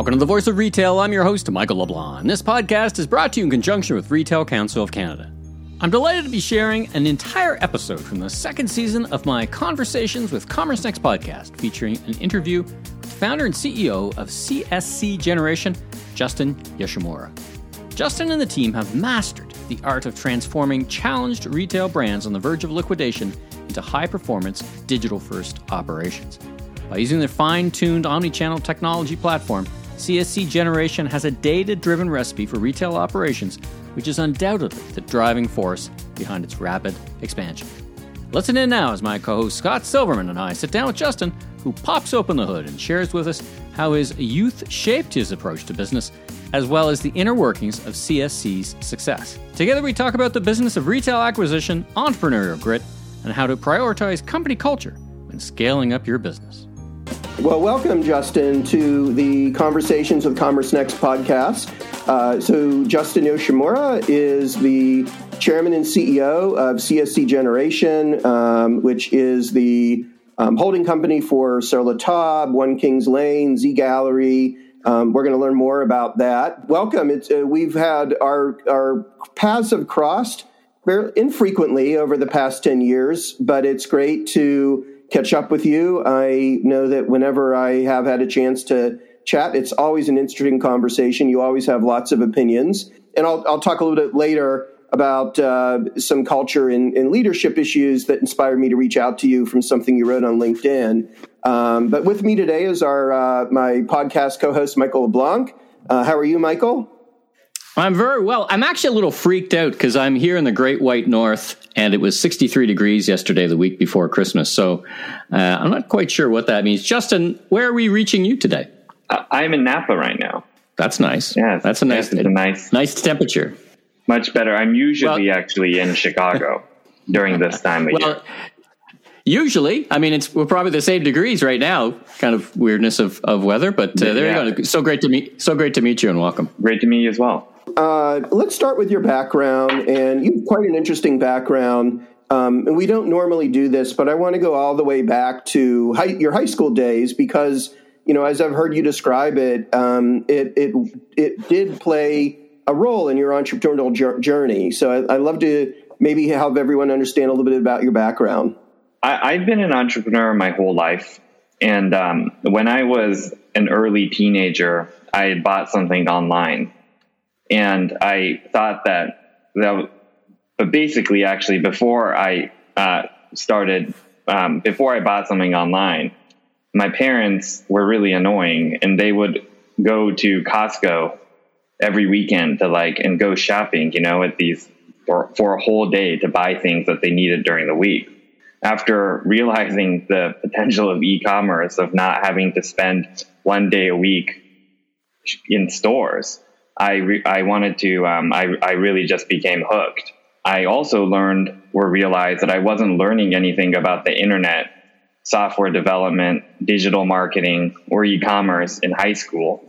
Welcome to the Voice of Retail. I'm your host, Michael LeBlanc. This podcast is brought to you in conjunction with Retail Council of Canada. I'm delighted to be sharing an entire episode from the second season of my Conversations with CommerceNext podcast, featuring an interview with founder and CEO of CSC Generation, Justin Yoshimura. Justin and the team have mastered the art of transforming challenged retail brands on the verge of liquidation into high performance, digital first operations. By using their fine tuned omni channel technology platform, CSC Generation has a data driven recipe for retail operations, which is undoubtedly the driving force behind its rapid expansion. Listen in now as my co host Scott Silverman and I sit down with Justin, who pops open the hood and shares with us how his youth shaped his approach to business, as well as the inner workings of CSC's success. Together, we talk about the business of retail acquisition, entrepreneurial grit, and how to prioritize company culture when scaling up your business. Well, welcome, Justin, to the Conversations with CommerceNext podcast. Uh, so, Justin Yoshimura is the chairman and CEO of CSC Generation, um, which is the um, holding company for Sur La One Kings Lane, Z Gallerie. Um, we're going to learn more about that. Welcome. Uh, we've had our our paths have crossed very infrequently over the past ten years, but it's great to catch up with you. I know that whenever I have had a chance to chat, it's always an interesting conversation. You always have lots of opinions. And I'll, I'll talk a little bit later about uh, some culture and, and, leadership issues that inspired me to reach out to you from something you wrote on LinkedIn. Um, but with me today is our uh, my podcast co-host Michael LeBlanc. Uh, how are you, Michael? I'm very well. I'm actually a little freaked out because I'm here in the Great White North, and it was 63 degrees yesterday, the week before Christmas. So uh, I'm not quite sure what that means. Justin, where are we reaching you today? I'm in Napa right now. That's nice. Yeah, that's a nice, a nice, nice temperature. Much better. I'm usually well, actually in Chicago during this time of well, year. Usually, I mean, it's we're probably the same degrees right now. Kind of weirdness of, of weather, but uh, there yeah. you go. So great to meet. So great to meet you, and welcome. Great to meet you as well. Uh, let's start with your background, and you have quite an interesting background. Um, and we don't normally do this, but I want to go all the way back to high, your high school days because, you know, as I've heard you describe it, um, it it it did play a role in your entrepreneurial journey. So I, would love to maybe help everyone understand a little bit about your background. I, have been an entrepreneur my whole life, and um, when I was an early teenager, I bought something online and I thought that that, but basically, actually, before I uh, started, um, before I bought something online, my parents were really annoying, and they would go to Costco every weekend to like and go shopping, you know, at these for, for a whole day to buy things that they needed during the week. After realizing the potential of e-commerce of not having to spend one day a week in stores, I re- I wanted to um, I I really just became hooked. I also learned or realized that I wasn't learning anything about the internet, software development, digital marketing, or e-commerce in high school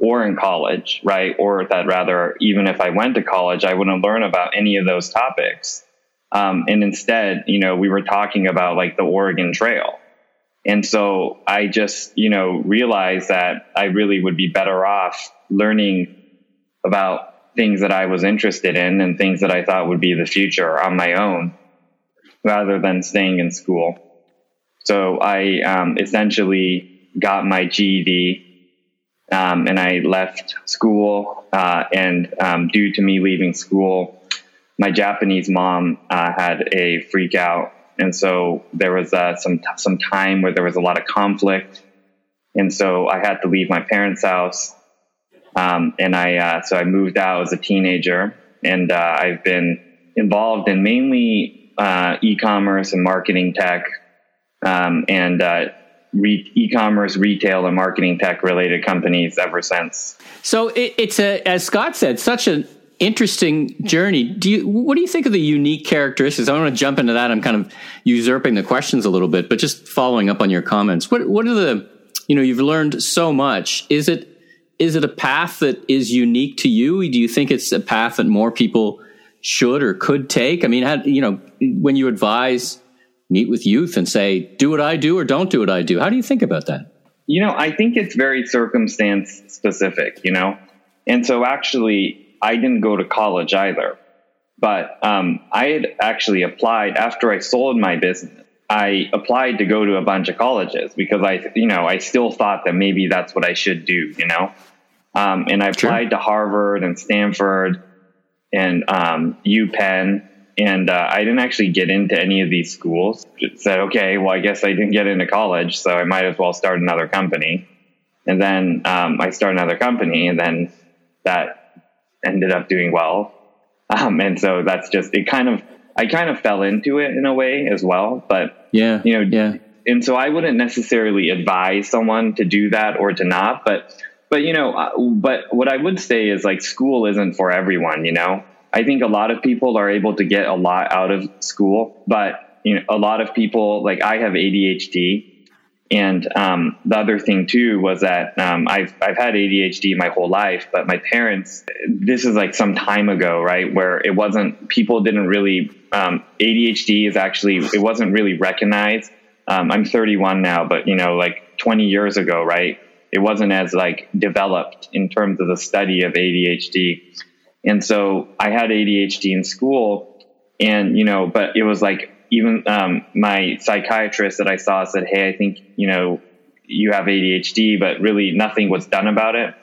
or in college, right? Or that rather, even if I went to college, I wouldn't learn about any of those topics. Um, and instead, you know, we were talking about like the Oregon Trail. And so I just, you know, realized that I really would be better off learning about things that I was interested in and things that I thought would be the future on my own rather than staying in school. So I um, essentially got my GED um, and I left school. Uh, and um, due to me leaving school, my Japanese mom uh, had a freak out. And so there was uh, some, some time where there was a lot of conflict. And so I had to leave my parents' house um, and I, uh, so I moved out as a teenager and uh, I've been involved in mainly uh, e-commerce and marketing tech um, and uh, re- e-commerce, retail, and marketing tech related companies ever since. So it, it's a, as Scott said, such an interesting journey. Do you, what do you think of the unique characteristics? I want to jump into that. I'm kind of usurping the questions a little bit, but just following up on your comments. What, what are the, you know, you've learned so much. Is it, is it a path that is unique to you? Do you think it's a path that more people should or could take? I mean, how, you know, when you advise, meet with youth and say, do what I do or don't do what I do, how do you think about that? You know, I think it's very circumstance specific, you know? And so actually, I didn't go to college either. But um, I had actually applied after I sold my business. I applied to go to a bunch of colleges because I, you know, I still thought that maybe that's what I should do, you know? Um, and I applied sure. to Harvard and Stanford and um, UPenn. And uh, I didn't actually get into any of these schools. It said, okay, well, I guess I didn't get into college, so I might as well start another company. And then um, I started another company, and then that ended up doing well. Um, and so that's just, it kind of, I kind of fell into it in a way as well. But, yeah, you know, yeah. And so I wouldn't necessarily advise someone to do that or to not. But, but, you know, uh, but what I would say is like school isn't for everyone, you know? I think a lot of people are able to get a lot out of school, but, you know, a lot of people, like I have ADHD and um, the other thing too was that um, I've I've had ADHD my whole life, but my parents. This is like some time ago, right? Where it wasn't people didn't really um, ADHD is actually it wasn't really recognized. Um, I'm 31 now, but you know, like 20 years ago, right? It wasn't as like developed in terms of the study of ADHD, and so I had ADHD in school, and you know, but it was like even um, my psychiatrist that I saw said, "Hey, I think you know you have ADHD," but really nothing was done about it.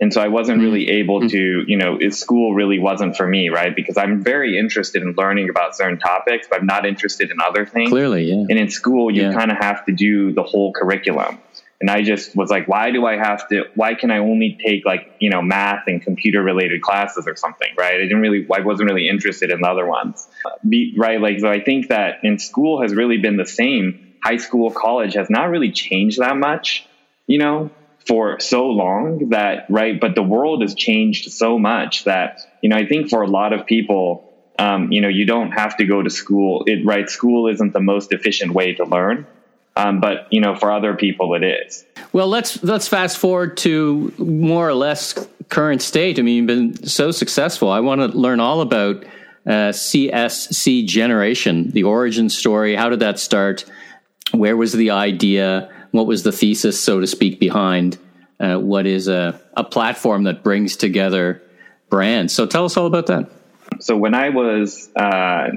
And so I wasn't mm-hmm. really able mm-hmm. to, you know, school really wasn't for me, right? Because I'm very interested in learning about certain topics, but I'm not interested in other things. Clearly, yeah. And in school, you yeah. kind of have to do the whole curriculum. And I just was like, why do I have to, why can I only take like, you know, math and computer related classes or something, right? I didn't really, I wasn't really interested in the other ones. Be, right. Like, so I think that in school has really been the same. High school, college has not really changed that much, you know, for so long that, right. But the world has changed so much that, you know, I think for a lot of people, um, you know, you don't have to go to school. It, right. School isn't the most efficient way to learn um, but you know, for other people, it is. Well, let's let's fast forward to more or less current state. I mean, you've been so successful. I want to learn all about uh, CSC Generation, the origin story. How did that start? Where was the idea? What was the thesis, so to speak, behind uh, what is a, a platform that brings together brands? So tell us all about that. So when I was uh,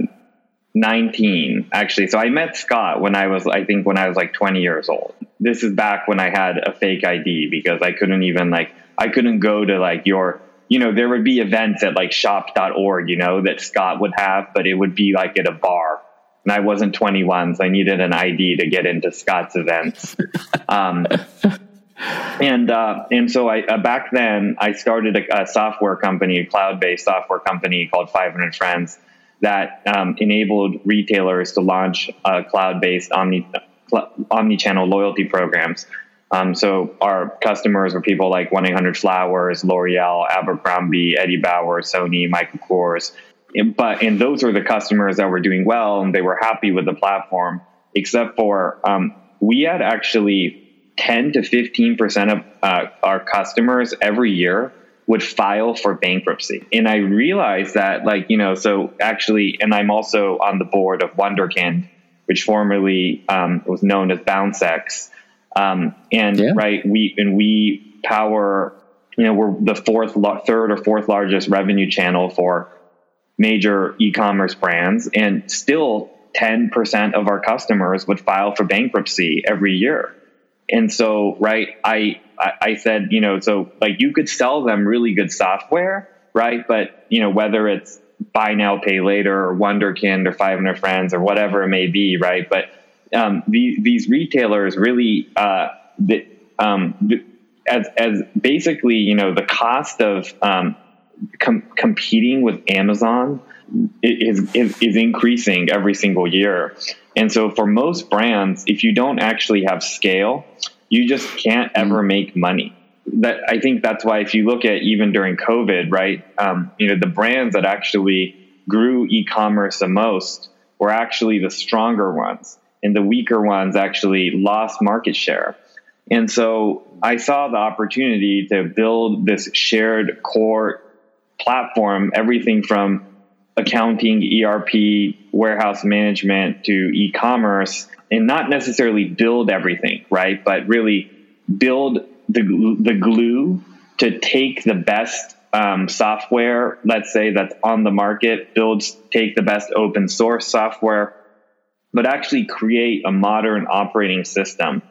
19 actually. So i met scott when i was i think when i was like 20 years old. This is back when i had a fake id because i couldn't even like i couldn't go to like your you know there would be events at like shop.org you know that scott would have but it would be like at a bar. And i wasn't 21 so i needed an id to get into scott's events. Um, and uh, and so I uh, back then I started a, a software company, a cloud-based software company called 500 Friends, that um, enabled retailers to launch uh, cloud-based omni omni-channel loyalty programs. Um, so our customers were people like 1-800-Flowers, L'Oreal, Abercrombie, Eddie Bauer, Sony, Michael Kors. But and those were the customers that were doing well and they were happy with the platform. Except for um, we had actually 10 to 15 percent of uh, our customers every year would file for bankruptcy. And I realized that, like, you know, so actually, and I'm also on the board of Wunderkind, which formerly um, was known as BounceX. Um, and yeah. right, we and we power, you know, we're the fourth, third or fourth largest revenue channel for major e-commerce brands, and still 10% of our customers would file for bankruptcy every year. And so, right, I, I said, you know, so like you could sell them really good software, right? But, you know, whether it's buy now, pay later or Wunderkind or 500 Friends or whatever it may be, right? But um, these, these retailers really, uh, the, um, the, as, as basically, you know, the cost of um, com- competing with Amazon is, is, is increasing every single year. And so for most brands, if you don't actually have scale, you just can't ever mm-hmm. make money. That I think that's why if you look at even during COVID, right, um, you know, the brands that actually grew e-commerce the most were actually the stronger ones, and the weaker ones actually lost market share. And so I saw the opportunity to build this shared core platform, everything from accounting, ERP, warehouse management to e-commerce and not necessarily build everything, right? But really build the the glue to take the best um, software, let's say that's on the market, builds take the best open source software, but actually create a modern operating system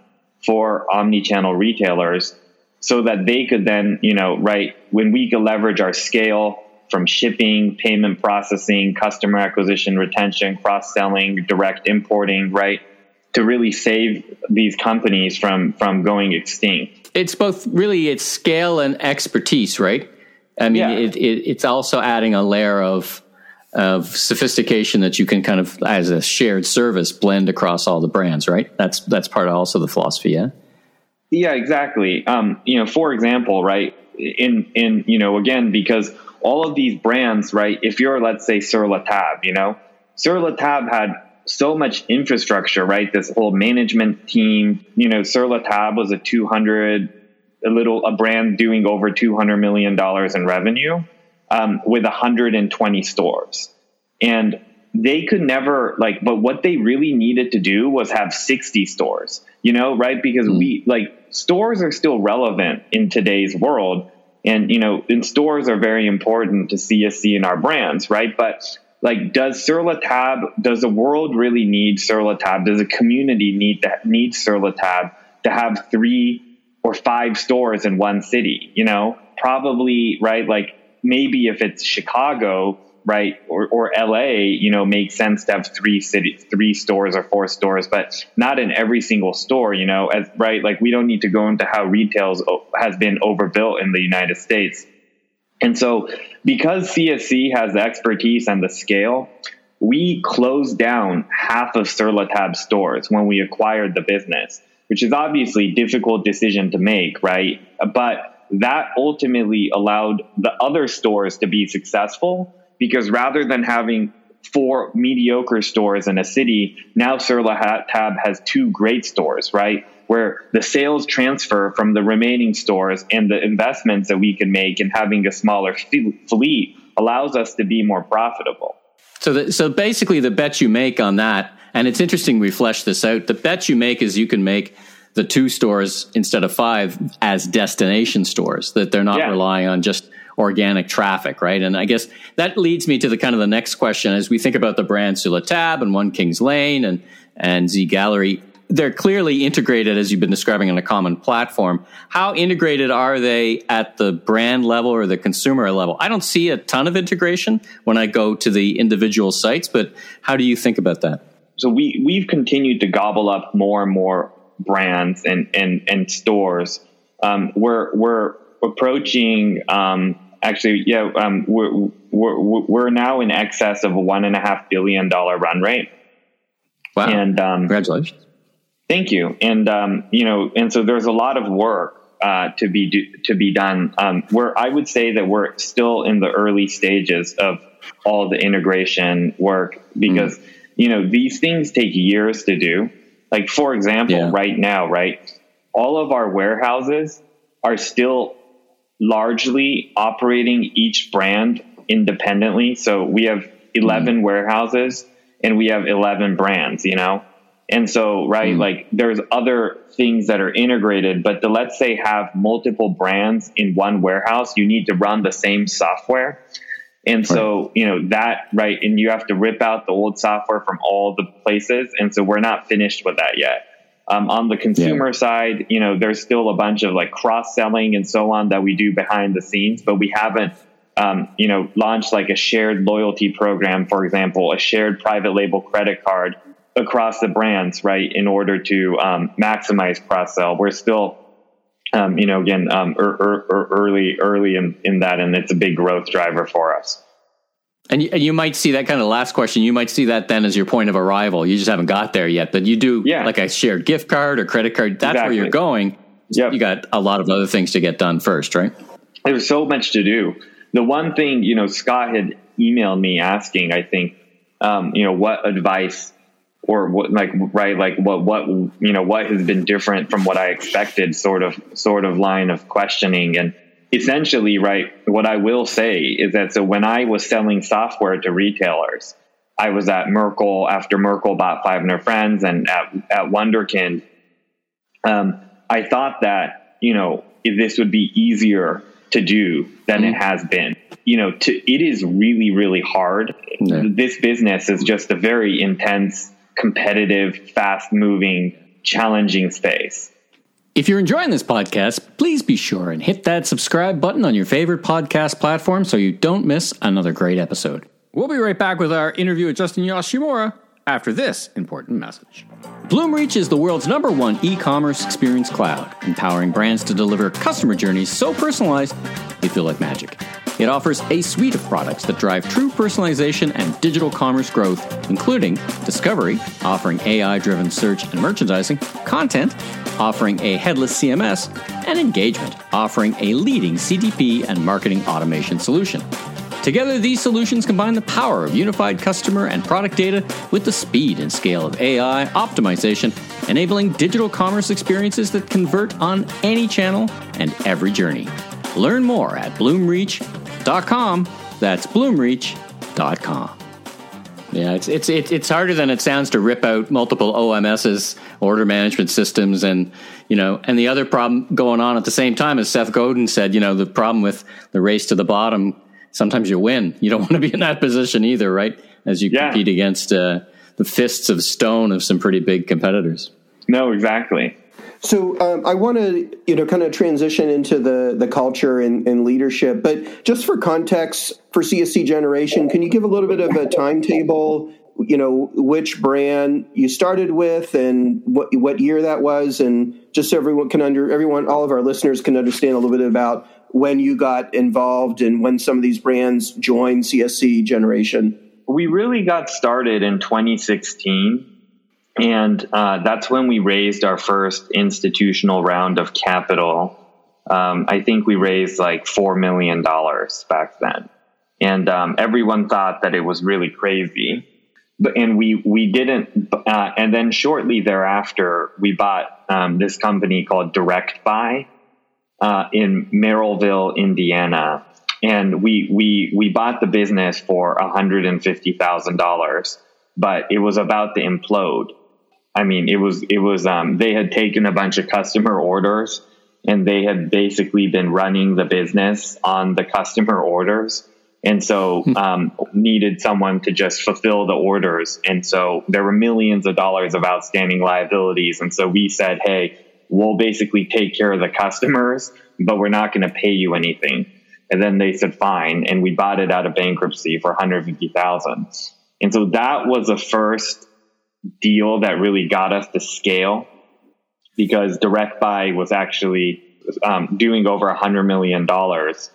for omni-channel retailers so that they could then, you know, right when we could leverage our scale from shipping, payment processing, customer acquisition, retention, cross-selling, direct importing, right? To really save these companies from from going extinct. It's both really it's scale and expertise, right? I mean, yeah. it, it, it's also adding a layer of of sophistication that you can kind of, as a shared service, blend across all the brands. Right? That's that's part of also the philosophy. Yeah. Yeah, exactly. Um, you know, for example, right in in you know again because all of these brands, right? If you're let's say Sur La Table, you know, Sur La Table had so much infrastructure, right? This whole management team, you know, Sur La Table was a 200 a little a brand doing over 200 million dollars in revenue um, with 120 stores and they could never like but what they really needed to do was have 60 stores you know right because mm. we like stores are still relevant in today's world and you know and stores are very important to csc and our brands right but like does Sur La Table does the world really need Sur La Table does a community need that need Sur La Table to have three or five stores in one city, you know, probably, right? Like maybe if it's Chicago, right, or, or LA, you know, makes sense to have three cities, three stores or four stores, but not in every single store, you know, as right, like we don't need to go into how retail has been overbuilt in the United States. And so because CSC has the expertise and the scale, we closed down half of Sur La Table stores when we acquired the business which is obviously a difficult decision to make, right? But that ultimately allowed the other stores to be successful because rather than having four mediocre stores in a city, now Sur La Table has two great stores, right? Where the sales transfer from the remaining stores and the investments that we can make in having a smaller fleet allows us to be more profitable. So, the, so basically, the bet you make on that and it's interesting we flesh this out. The bet you make is you can make the two stores instead of five as destination stores, that they're not yeah. relying on just organic traffic, right? And I guess that leads me to the kind of the next question as we think about the brand Sur La Table and One Kings Lane and, and Z Gallerie. They're clearly integrated, as you've been describing, on a common platform. How integrated are they at the brand level or the consumer level? I don't see a ton of integration when I go to the individual sites, but how do you think about that? so we we've continued to gobble up more and more brands and and and stores. Um, we're we're approaching um, actually yeah um, we're, we're we're now in excess of a one and a half billion dollar run rate. Wow! And um, congratulations. Thank you. And um, you know, and so there's a lot of work uh, to be do, to be done. Um, where I would say that we're still in the early stages of all the integration work because. Mm you know, these things take years to do. Like, for example, yeah. right now, right, all of our warehouses are still largely operating each brand independently. So we have 11 mm. warehouses and we have 11 brands, you know? And so, right, mm. like there's other things that are integrated, but to let's say have multiple brands in one warehouse, you need to run the same software. And so, you know, that, right. And you have to rip out the old software from all the places. And so we're not finished with that yet. Um, on the consumer yeah. side, you know, there's still a bunch of like cross selling and so on that we do behind the scenes, but we haven't, um, you know, launched like a shared loyalty program, for example, a shared private label credit card across the brands, right, in order to um, maximize cross sell. We're still um, you know, again, um, er, er, er, early, early in, in that, and it's a big growth driver for us. And you, and you, might see that kind of last question. You might see that then as your point of arrival. You just haven't got there yet, but you do yeah. like a shared gift card or credit card. That's exactly. where you're going. Yep. You got a lot of other things to get done first, right? There's so much to do. The one thing, you know, Scott had emailed me asking, I think, um, you know, what advice or what like right like what what you know what has been different from what I expected sort of sort of line of questioning and essentially right what I will say is that so when I was selling software to retailers I was at Merkle after Merkle bought Five 500 Friends and at, at Wunderkind um, I thought that, you know, this would be easier to do than mm-hmm. it has been. You know, to, it is really, really hard. This business is just a very intense, competitive, fast moving, challenging space. If you're enjoying this podcast, please be sure and hit that subscribe button on your favorite podcast platform so you don't miss another great episode. We'll be right back with our interview with Justin Yoshimura after this important message. Bloomreach is the world's number one e commerce experience cloud, empowering brands to deliver customer journeys so personalized they feel like magic. It offers a suite of products that drive true personalization and digital commerce growth, including discovery, offering AI driven search and merchandising, content, offering a headless CMS, and engagement, offering a leading CDP and marketing automation solution. Together, these solutions combine the power of unified customer and product data with the speed and scale of AI optimization, enabling digital commerce experiences that convert on any channel and every journey. Learn more at bloomreach.com. Dot com that's bloomreach.com. Yeah, it's it's it's harder than it sounds to rip out multiple OMSs, order management systems, and you know, and the other problem going on at the same time, as Seth Godin said, you know, the problem with the race to the bottom sometimes you win. You don't want to be in that position either, right? As you yeah. compete against uh, the fists of stone of some pretty big competitors. No, exactly. So um, I want to, you know, kind of transition into the the culture and, and, leadership. But just for context, for CSC Generation, can you give a little bit of a timetable? You know, which brand you started with, and what what year that was, and just so everyone can under everyone, all of our listeners can understand a little bit about when you got involved and when some of these brands joined CSC Generation? We really got started in 2016. And uh, that's when we raised our first institutional round of capital. Um, I think we raised like $4 million back then. And um, everyone thought that it was really crazy. But, and we, we didn't. Uh, and then shortly thereafter, we bought um, this company called Direct Buy uh, in Merrillville, Indiana, and we we we bought the business for hundred and fifty thousand dollars, but it was about to implode. I mean, it was it was um, they had taken a bunch of customer orders and they had basically been running the business on the customer orders and so hmm. um, needed someone to just fulfill the orders and so there were millions of dollars of outstanding liabilities and so we said hey we'll basically take care of the customers, but we're not going to pay you anything. And then they said, fine. And we bought it out of bankruptcy for 150,000. And so that was the first deal that really got us to scale because Direct Buy was actually um, doing over a hundred million dollars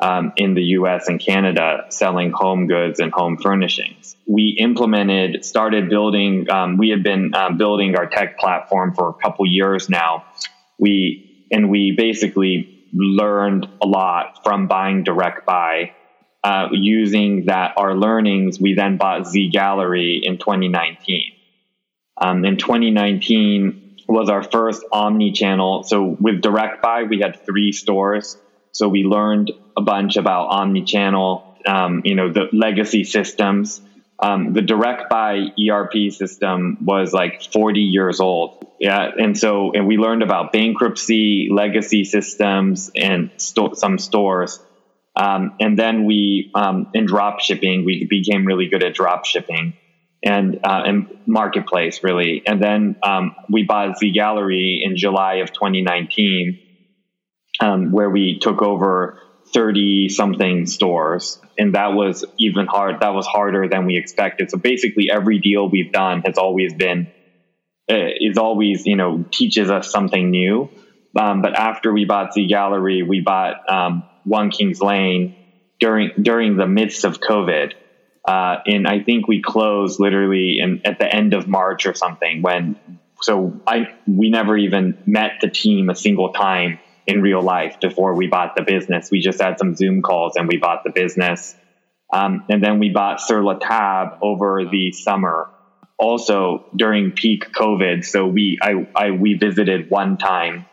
um, in the US and Canada selling home goods and home furnishings. We implemented, started building, um, we had been uh, building our tech platform for a couple years now. We, and we basically learned a lot from buying direct buy. Uh, using that, our learnings, we then bought Z Gallerie in 2019. Um, in 2019 was our first omni channel. So with direct buy, we had three stores so we learned a bunch about omni-channel, um, you know, the legacy systems. Um, the direct buy ERP system was like 40 years old. Yeah. And so, and we learned about bankruptcy, legacy systems, and sto- some stores. Um, and then we, um, in drop shipping, we became really good at drop shipping and, uh, and marketplace really. And then, um, we bought Z Gallerie in July of 2019 um, where we took over 30 something stores. And that was even hard. That was harder than we expected. So basically every deal we've done has always been, uh, is always, you know, teaches us something new. Um, but after we bought Z Gallerie, we bought, um, One Kings Lane during, during the midst of COVID. Uh, and I think we closed literally in, at the end of March or something when, so I, we never even met the team a single time in real life before we bought the business. We just had some Zoom calls and we bought the business. Um, and then we bought Sur La Table over the summer, also during peak COVID. So we, I, I we visited one time.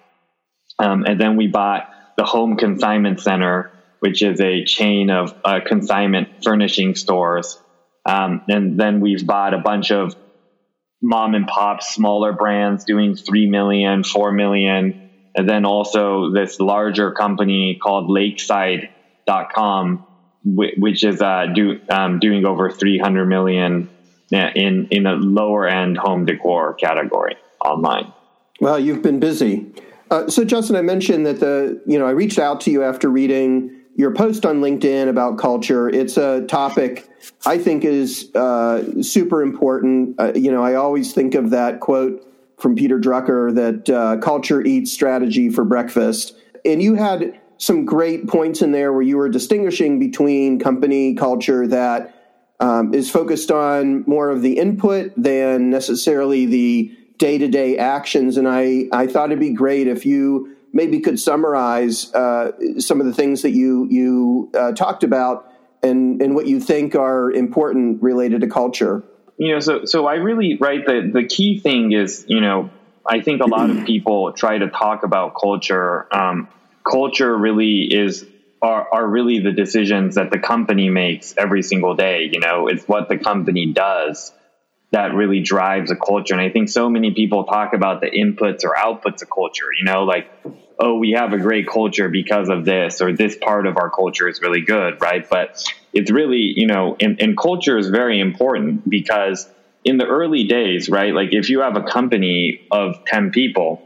Um, and then we bought the Home Consignment Center, which is a chain of uh, consignment furnishing stores. Um, and then we've bought a bunch of mom and pop smaller brands doing 3 million, 4 million, and then also this larger company called Lakeside.com, which is uh, do, um, doing over 300 million in in a lower end home decor category online. Well, you've been busy. Uh, so, Justin, I mentioned that the you know I reached out to you after reading your post on LinkedIn about culture. It's a topic I think is uh, super important. Uh, you know, I always think of that quote from Peter Drucker that uh, culture eats strategy for breakfast. And you had some great points in there where you were distinguishing between company culture that um, is focused on more of the input than necessarily the day to day actions. And I, I thought it'd be great if you maybe could summarize uh, some of the things that you you uh, talked about and and what you think are important related to culture. You know, so so I really right the the key thing is you know I think a lot of people try to talk about culture. Um, culture really is are, are really the decisions that the company makes every single day. You know, it's what the company does that really drives a culture. And I think so many people talk about the inputs or outputs of culture, you know, like, oh, we have a great culture because of this, or this part of our culture is really good, right? But it's really, you know, and, and culture is very important because in the early days, right, like if you have a company of 10 people,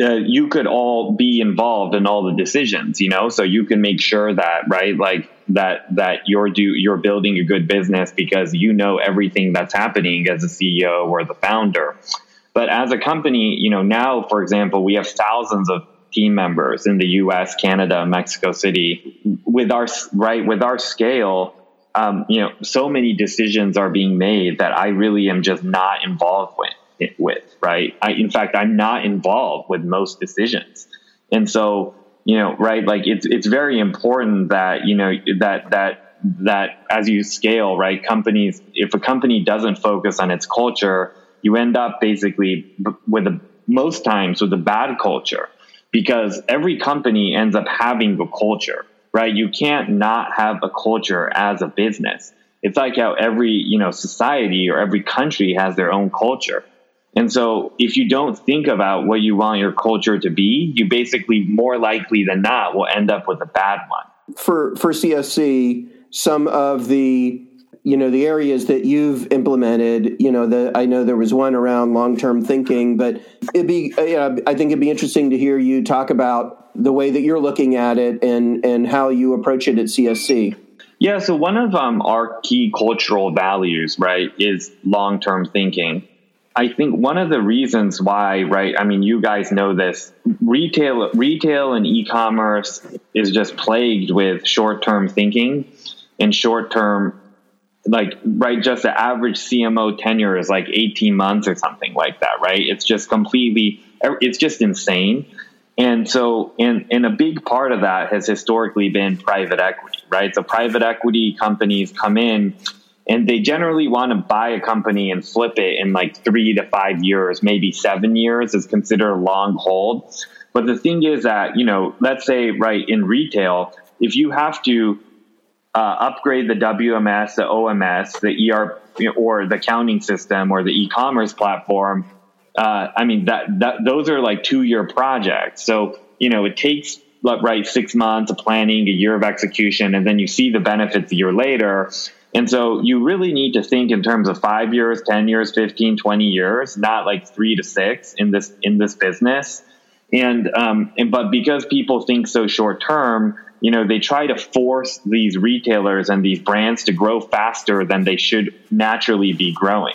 uh, you could all be involved in all the decisions, you know, so you can make sure that, right, like that, that you're do, you're building a good business because you know everything that's happening as a CEO or the founder. But as a company, you know, now, for example, we have thousands of team members in the US, Canada, Mexico City. With our, right, with our scale, um, you know, so many decisions are being made that I really am just not involved with with, right? I, in fact, I'm not involved with most decisions. And so, you know, right, like it's, it's very important that, you know, that, that, that as you scale, right, companies, if a company doesn't focus on its culture, you end up basically with a, most times with a bad culture because every company ends up having a culture, right? You can't not have a culture as a business. It's like how every, you know, society or every country has their own culture. And so if you don't think about what you want your culture to be, you basically more likely than not will end up with a bad one. For for CSC, some of the you know the areas that you've implemented you know the i know there was one around long-term thinking but it'd be uh, i think it'd be interesting to hear you talk about the way that you're looking at it and and how you approach it at csc yeah so one of um, our key cultural values right is long-term thinking I think one of the reasons why, right? I mean, you guys know this. Retail, retail, and e-commerce is just plagued with short-term thinking and short-term, like, right? Just the average CMO tenure is like eighteen months or something like that, right? It's just completely, it's just insane. And so, and and a big part of that has historically been private equity, right? So private equity companies come in and they generally want to buy a company and flip it in like three to five years, maybe seven years is considered a long hold. But the thing is that, you know, let's say, right, in retail, if you have to uh, upgrade the WMS, the OMS, the ERP, or the accounting system or the e-commerce platform, uh, I mean, that, that those are like two year projects. So, you know, it takes right six months of planning, a year of execution, and then you see the benefits a year later. And so you really need to think in terms of five years, 10 years, 15, 20 years, not like three to six in this, in this business. And, um, and, but because people think so short term, you know, they try to force these retailers and these brands to grow faster than they should naturally be growing.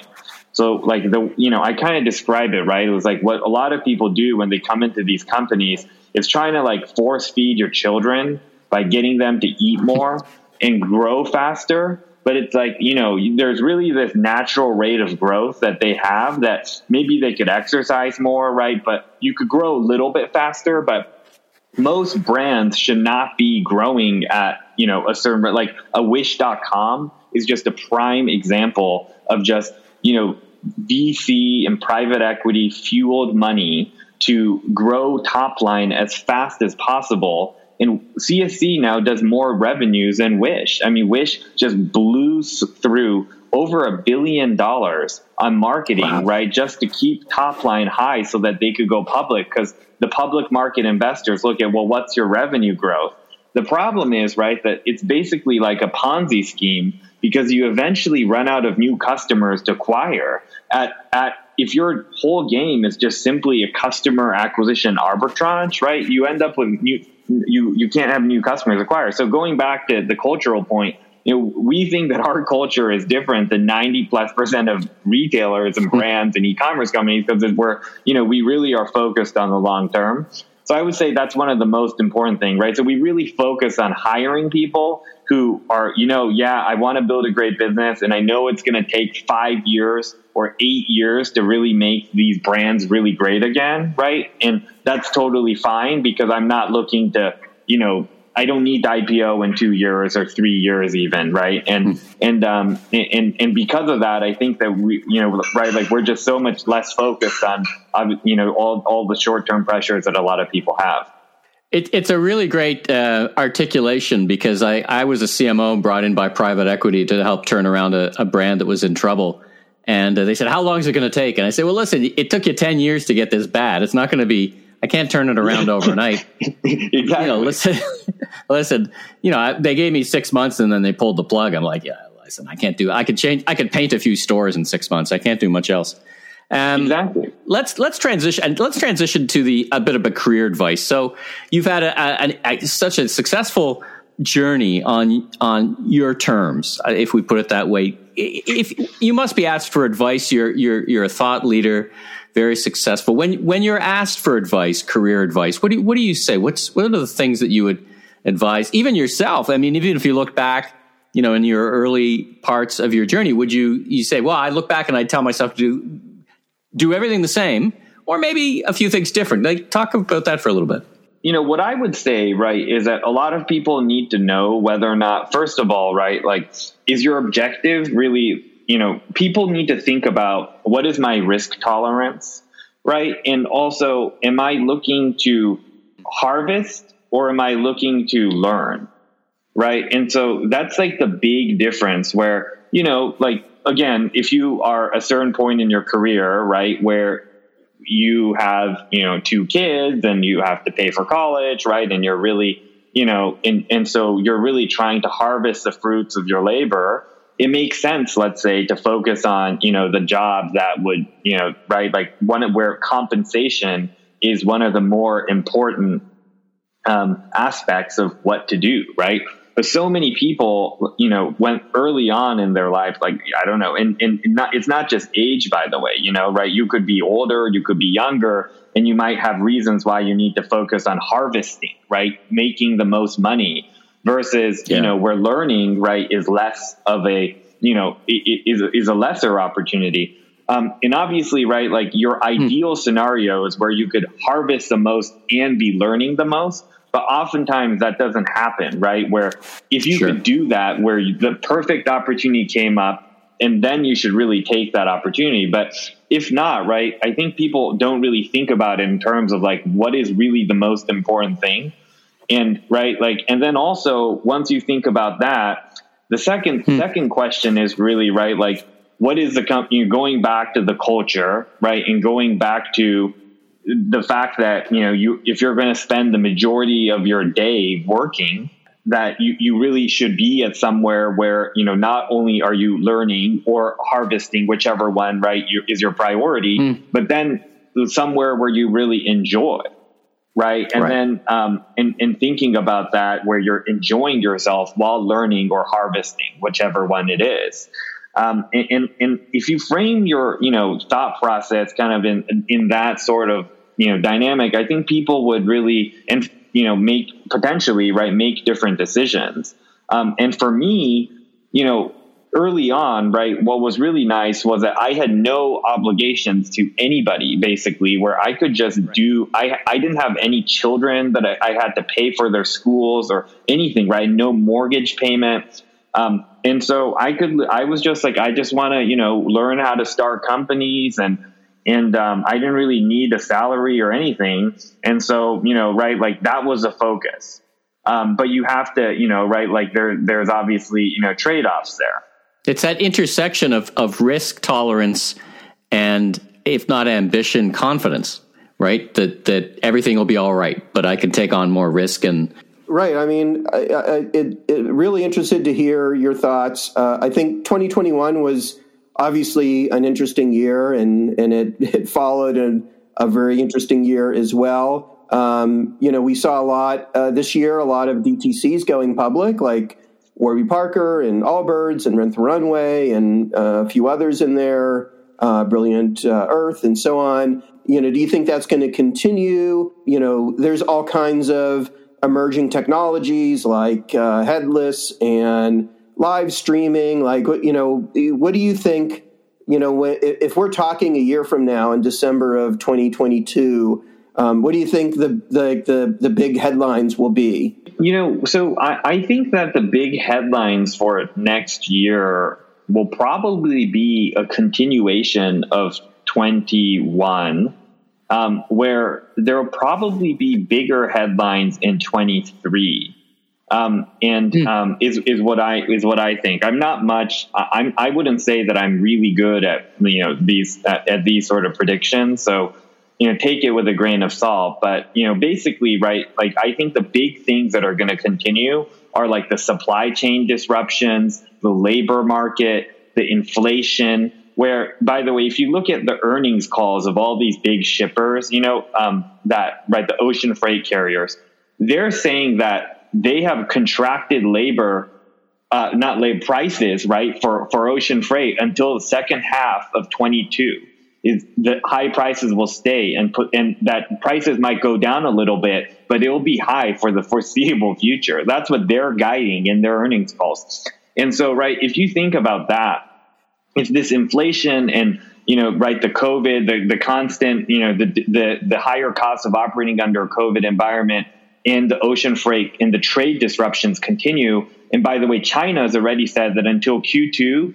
So like the, you know, I kind of describe it, right? It was like what a lot of people do when they come into these companies is trying to like force feed your children by getting them to eat more and grow faster but it's like you know there's really this natural rate of growth that they have that maybe they could exercise more right but you could grow a little bit faster but most brands should not be growing at you know a certain like a wish.com is just a prime example of just you know vc and private equity fueled money to grow top line as fast as possible and CSC now does more revenues than Wish. I mean, Wish just blew through over a billion dollars on marketing, wow. right? Just to keep top line high so that they could go public because the public market investors look at, well, what's your revenue growth? The problem is, right, that it's basically like a Ponzi scheme because you eventually run out of new customers to acquire at, at if your whole game is just simply a customer acquisition arbitrage, right? You end up with new, you, you can't have new customers acquire. So going back to the cultural point, you know, we think that our culture is different than 90 plus percent of retailers and hmm. brands and e-commerce companies because we're, you know, we really are focused on the long term. So I would say that's one of the most important things, right? So we really focus on hiring people who are, you know, yeah, I want to build a great business and I know it's going to take five years or eight years to really make these brands really great again, right? And that's totally fine because I'm not looking to, you know, I don't need to IPO in two years or three years even, right? And hmm. and um and and because of that, I think that we, you know, right, like we're just so much less focused on, you know, all all the short term pressures that a lot of people have. It, it's a really great uh, articulation because I, I was a CMO brought in by private equity to help turn around a, a brand that was in trouble. And uh, they said, How long is it going to take? And I said, Well, listen, it took you 10 years to get this bad. It's not going to be I can't turn it around overnight. exactly. You know, listen, listen. You know, they gave me six months and then they pulled the plug. I'm like, yeah, listen, I can't do. I could change. I could paint a few stores in six months. I can't do much else. Um, exactly. Let's let's transition and let's transition to the a bit of a career advice. So you've had a, a, a, such a successful journey on on your terms, uh, if we put it that way. If you must be asked for advice, you're you're you're a thought leader very successful. When when you're asked for advice, career advice, what do you, what do you say? What's what are the things that you would advise, even yourself? I mean, even if you look back, you know, in your early parts of your journey, would you you say, well, I look back and I tell myself to do do everything the same, or maybe a few things different? Like, talk about that for a little bit. You know, what I would say, right, is that a lot of people need to know whether or not, first of all, right, like, is your objective really you know, people need to think about what is my risk tolerance, right? And also, am I looking to harvest or am I looking to learn? Right. And so that's like the big difference where, you know, like, again, if you are a certain point in your career, right, where you have, you know, two kids and you have to pay for college, right, and you're really, you know, and, and so you're really trying to harvest the fruits of your labor, it makes sense, let's say, to focus on, you know, the jobs that would, you know, right, like one where compensation is one of the more important um, aspects of what to do, right? But so many people, you know, went early on in their life, like I don't know, and and not, it's not just age, by the way, you know, right? You could be older, you could be younger, and you might have reasons why you need to focus on harvesting, right? Making the most money versus yeah. you know where learning right is less of a you know is is a lesser opportunity. Um, and obviously, right, like your hmm. ideal hmm. scenario is where you could harvest the most and be learning the most. But oftentimes that doesn't happen, right? Where if you sure. could do that, where you, the perfect opportunity came up, and then you should really take that opportunity. But if not, right, I think people don't really think about it in terms of like what is really the most important thing and right like and then also once you think about that the second hmm. second question is really right like what is the company going back to the culture right and going back to the fact that you know you if you're going to spend the majority of your day working that you, you really should be at somewhere where you know not only are you learning or harvesting whichever one right you, is your priority hmm. but then somewhere where you really enjoy right? And right. then um, in, in thinking about that, where you're enjoying yourself while learning or harvesting, whichever one it is. Um, and, and, and, if you frame your you know thought process kind of in in that sort of you know dynamic, I think people would really and you know make potentially right make different decisions. Um, and for me, you know, early on, right, what was really nice was that I had no obligations to anybody, basically, where I could just do, I, I didn't have any children that I, I had to pay for their schools or anything, right? No mortgage payment. Um, and so I could, I was just like, I just want to, you know, learn how to start companies and, and um, I didn't really need a salary or anything. And so, you know, right, like that was a focus. Um, but you have to, you know, right, like there, there's obviously, you know, trade offs there. It's that intersection of, of risk tolerance and, if not ambition, confidence, right? That that everything will be all right, but I can take on more risk and. Right. I mean, I, I, it, it really interested to hear your thoughts. Uh, I think 2021 was obviously an interesting year, and and it it followed a, a very interesting year as well. Um, you know, we saw a lot uh, this year, a lot of DTCs going public, like Warby Parker and Allbirds and Rent the Runway and uh, a few others in there, uh, Brilliant uh, Earth and so on. You know, do you think that's going to continue? You know, there's all kinds of emerging technologies like uh, headless and live streaming. Like, you know, what do you think? You know, if we're talking a year from now in December of 2022 um, what do you think the, the, the the big headlines will be? You know, so I, I think that the big headlines for next year will probably be a continuation of 21, um, where there will probably be bigger headlines in 23. Um, and hmm. um, is is what I is what I think. I'm not much. I'm I wouldn't say that I'm really good at you know these at, at these sort of predictions. So you know, take it with a grain of salt. But, you know, basically, right, like I think the big things that are going to continue are like the supply chain disruptions, the labor market, the inflation. Where, by the way, if you look at the earnings calls of all these big shippers, you know, um, that, right, the ocean freight carriers, they're saying that they have contracted labor uh, not labor prices, right, for, for ocean freight until the second half of 22 is that high prices will stay and put and that prices might go down a little bit, but it will be high for the foreseeable future. That's what they're guiding in their earnings calls. And so, right, if you think about that, if this inflation and you know, right, the COVID, the, the constant, you know, the, the the higher cost of operating under a COVID environment and the ocean freight and the trade disruptions continue. And by the way, China has already said that until Q2,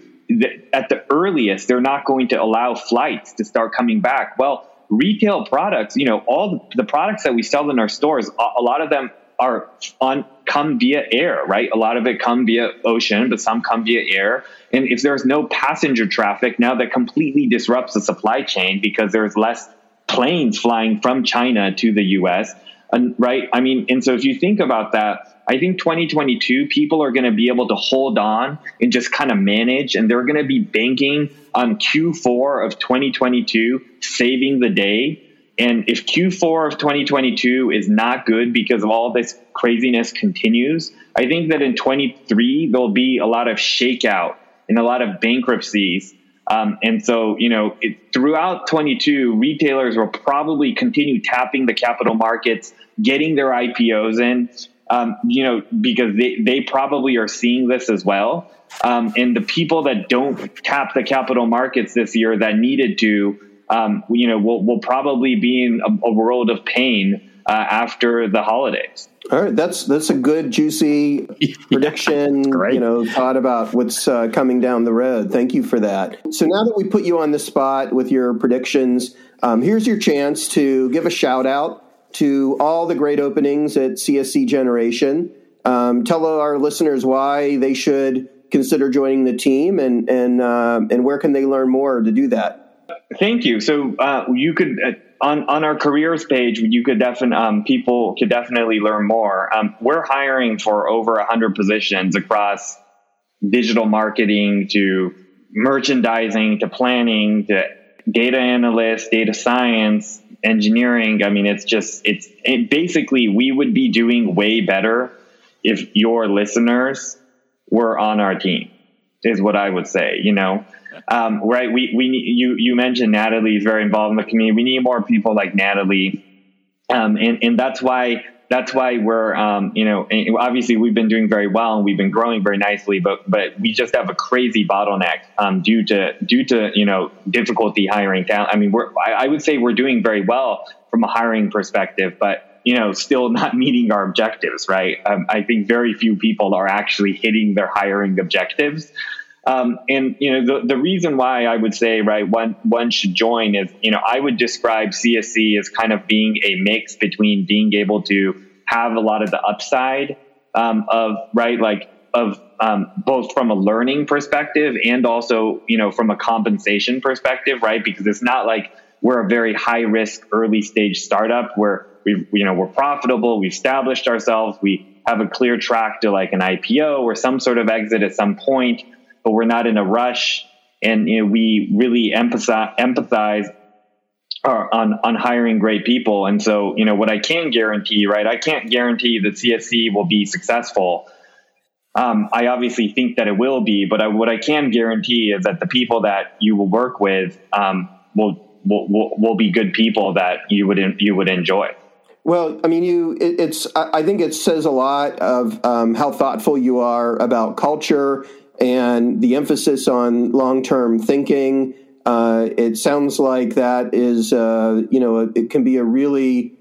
at the earliest, they're not going to allow flights to start coming back. Well, retail products, you know, all the products that we sell in our stores, a lot of them are on come via air, right? A lot of it come via ocean, but some come via air. And if there's no passenger traffic, now that completely disrupts the supply chain because there's less planes flying from China to the US. And right? I mean, and so if you think about that, I think 2022, people are going to be able to hold on and just kind of manage, and they're going to be banking on Q4 of 2022 saving the day. And if Q4 of 2022 is not good because of all this craziness continues, I think that in 23, there'll be a lot of shakeout and a lot of bankruptcies. Um, and so, you know, it, throughout 22, retailers will probably continue tapping the capital markets, getting their IPOs in um, you know, because they, they probably are seeing this as well. Um, and the people that don't tap the capital markets this year that needed to, um, you know, will, will probably be in a, a world of pain uh, after the holidays. All right, that's that's a good juicy prediction. yeah, you know, thought about what's uh, coming down the road. Thank you for that. So now that we put you on the spot with your predictions, um, here's your chance to give a shout out to all the great openings at CSC Generation. Um, tell our listeners why they should consider joining the team and and uh, and where can they learn more to do that. Thank you. So uh, you could uh, on on our careers page, you could definitely um, people could definitely learn more. Um, we're hiring for over hundred positions across digital marketing to merchandising to planning to data analyst, data science, engineering. I mean, it's just, it's it basically, we would be doing way better if your listeners were on our team, is what I would say, you know? Um, right. We, we, you, you mentioned Natalie is very involved in the community. We need more people like Natalie. Um, and, and that's why that's why we're, um, you know, obviously we've been doing very well and we've been growing very nicely, but but we just have a crazy bottleneck um, due to due to you know difficulty hiring talent. I mean, we're I, would say we're doing very well from a hiring perspective, but you know, still not meeting our objectives, right? Um, I think very few people are actually hitting their hiring objectives. Um, and you know the, the reason why I would say right one one should join is you know I would describe CSC as kind of being a mix between being able to have a lot of the upside um, of right like of um, both from a learning perspective and also you know from a compensation perspective, right? Because it's not like we're a very high risk early stage startup where we you know we're profitable, we've established ourselves, we have a clear track to like an IPO or some sort of exit at some point, but we're not in a rush, and you know, we really empathize empathize on on hiring great people. And so, you know, what I can guarantee, right? I can't guarantee that CSC will be successful. Um, I obviously think that it will be, but I, what I can guarantee is that the people that you will work with um, will, will, will will be good people that you would you would enjoy. Well, I mean, you. It, it's. I think it says a lot of um, how thoughtful you are about culture and the emphasis on long term thinking uh, it sounds like that is, uh, you know, it can be a really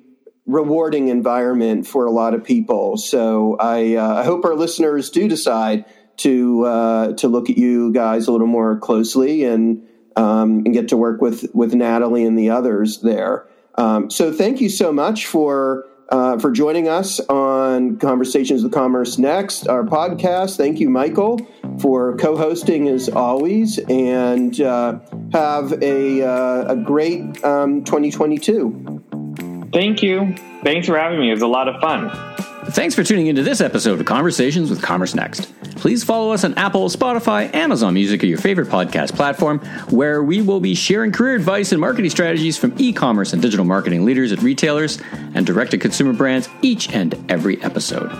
rewarding environment for a lot of people. So I, uh, I hope our listeners do decide to uh, to look at you guys a little more closely and um, and get to work with with Natalie and the others there. Um, so thank you so much for uh, for joining us on Conversations with CommerceNext, our podcast. Thank you, Michael, for co hosting as always, and uh, have a, uh, a great um, 2022. Thank you. Thanks for having me. It was a lot of fun. Thanks for tuning into this episode of Conversations with CommerceNext. Please follow us on Apple, Spotify, Amazon Music, or your favorite podcast platform, where we will be sharing career advice and marketing strategies from e commerce and digital marketing leaders at retailers and direct to consumer brands each and every episode.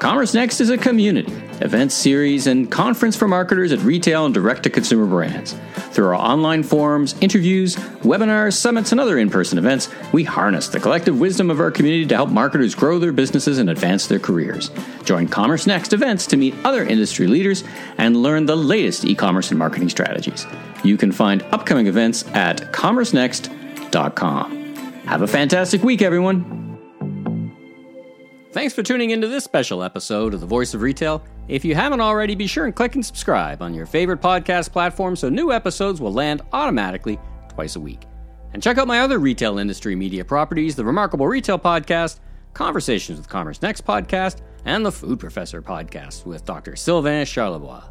CommerceNext is a community, event series, and conference for marketers at retail and direct to consumer brands. Through our online forums, interviews, webinars, summits, and other in person events, we harness the collective wisdom of our community to help marketers grow their businesses and advance their careers. Join CommerceNext events to meet other industry leaders and learn the latest e commerce and marketing strategies. You can find upcoming events at commercenext.com. Have a fantastic week, everyone. Thanks for tuning into this special episode of The Voice of Retail. If you haven't already, be sure and click and subscribe on your favorite podcast platform so new episodes will land automatically twice a week. And check out my other retail industry media properties The Remarkable Retail Podcast, Conversations with CommerceNext podcast, and The Food Professor podcast with Dr. Sylvain Charlebois.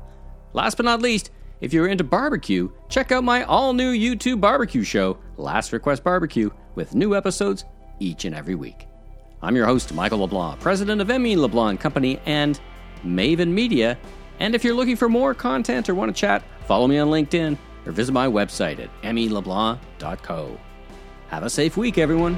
Last but not least, if you're into barbecue, check out my all new YouTube barbecue show, Last Request Barbecue, with new episodes each and every week. I'm your host, Michael LeBlanc, president of ME LeBlanc Company and Maven Media. And if you're looking for more content or want to chat, follow me on LinkedIn or visit my website at meleblanc.co. Have a safe week, everyone.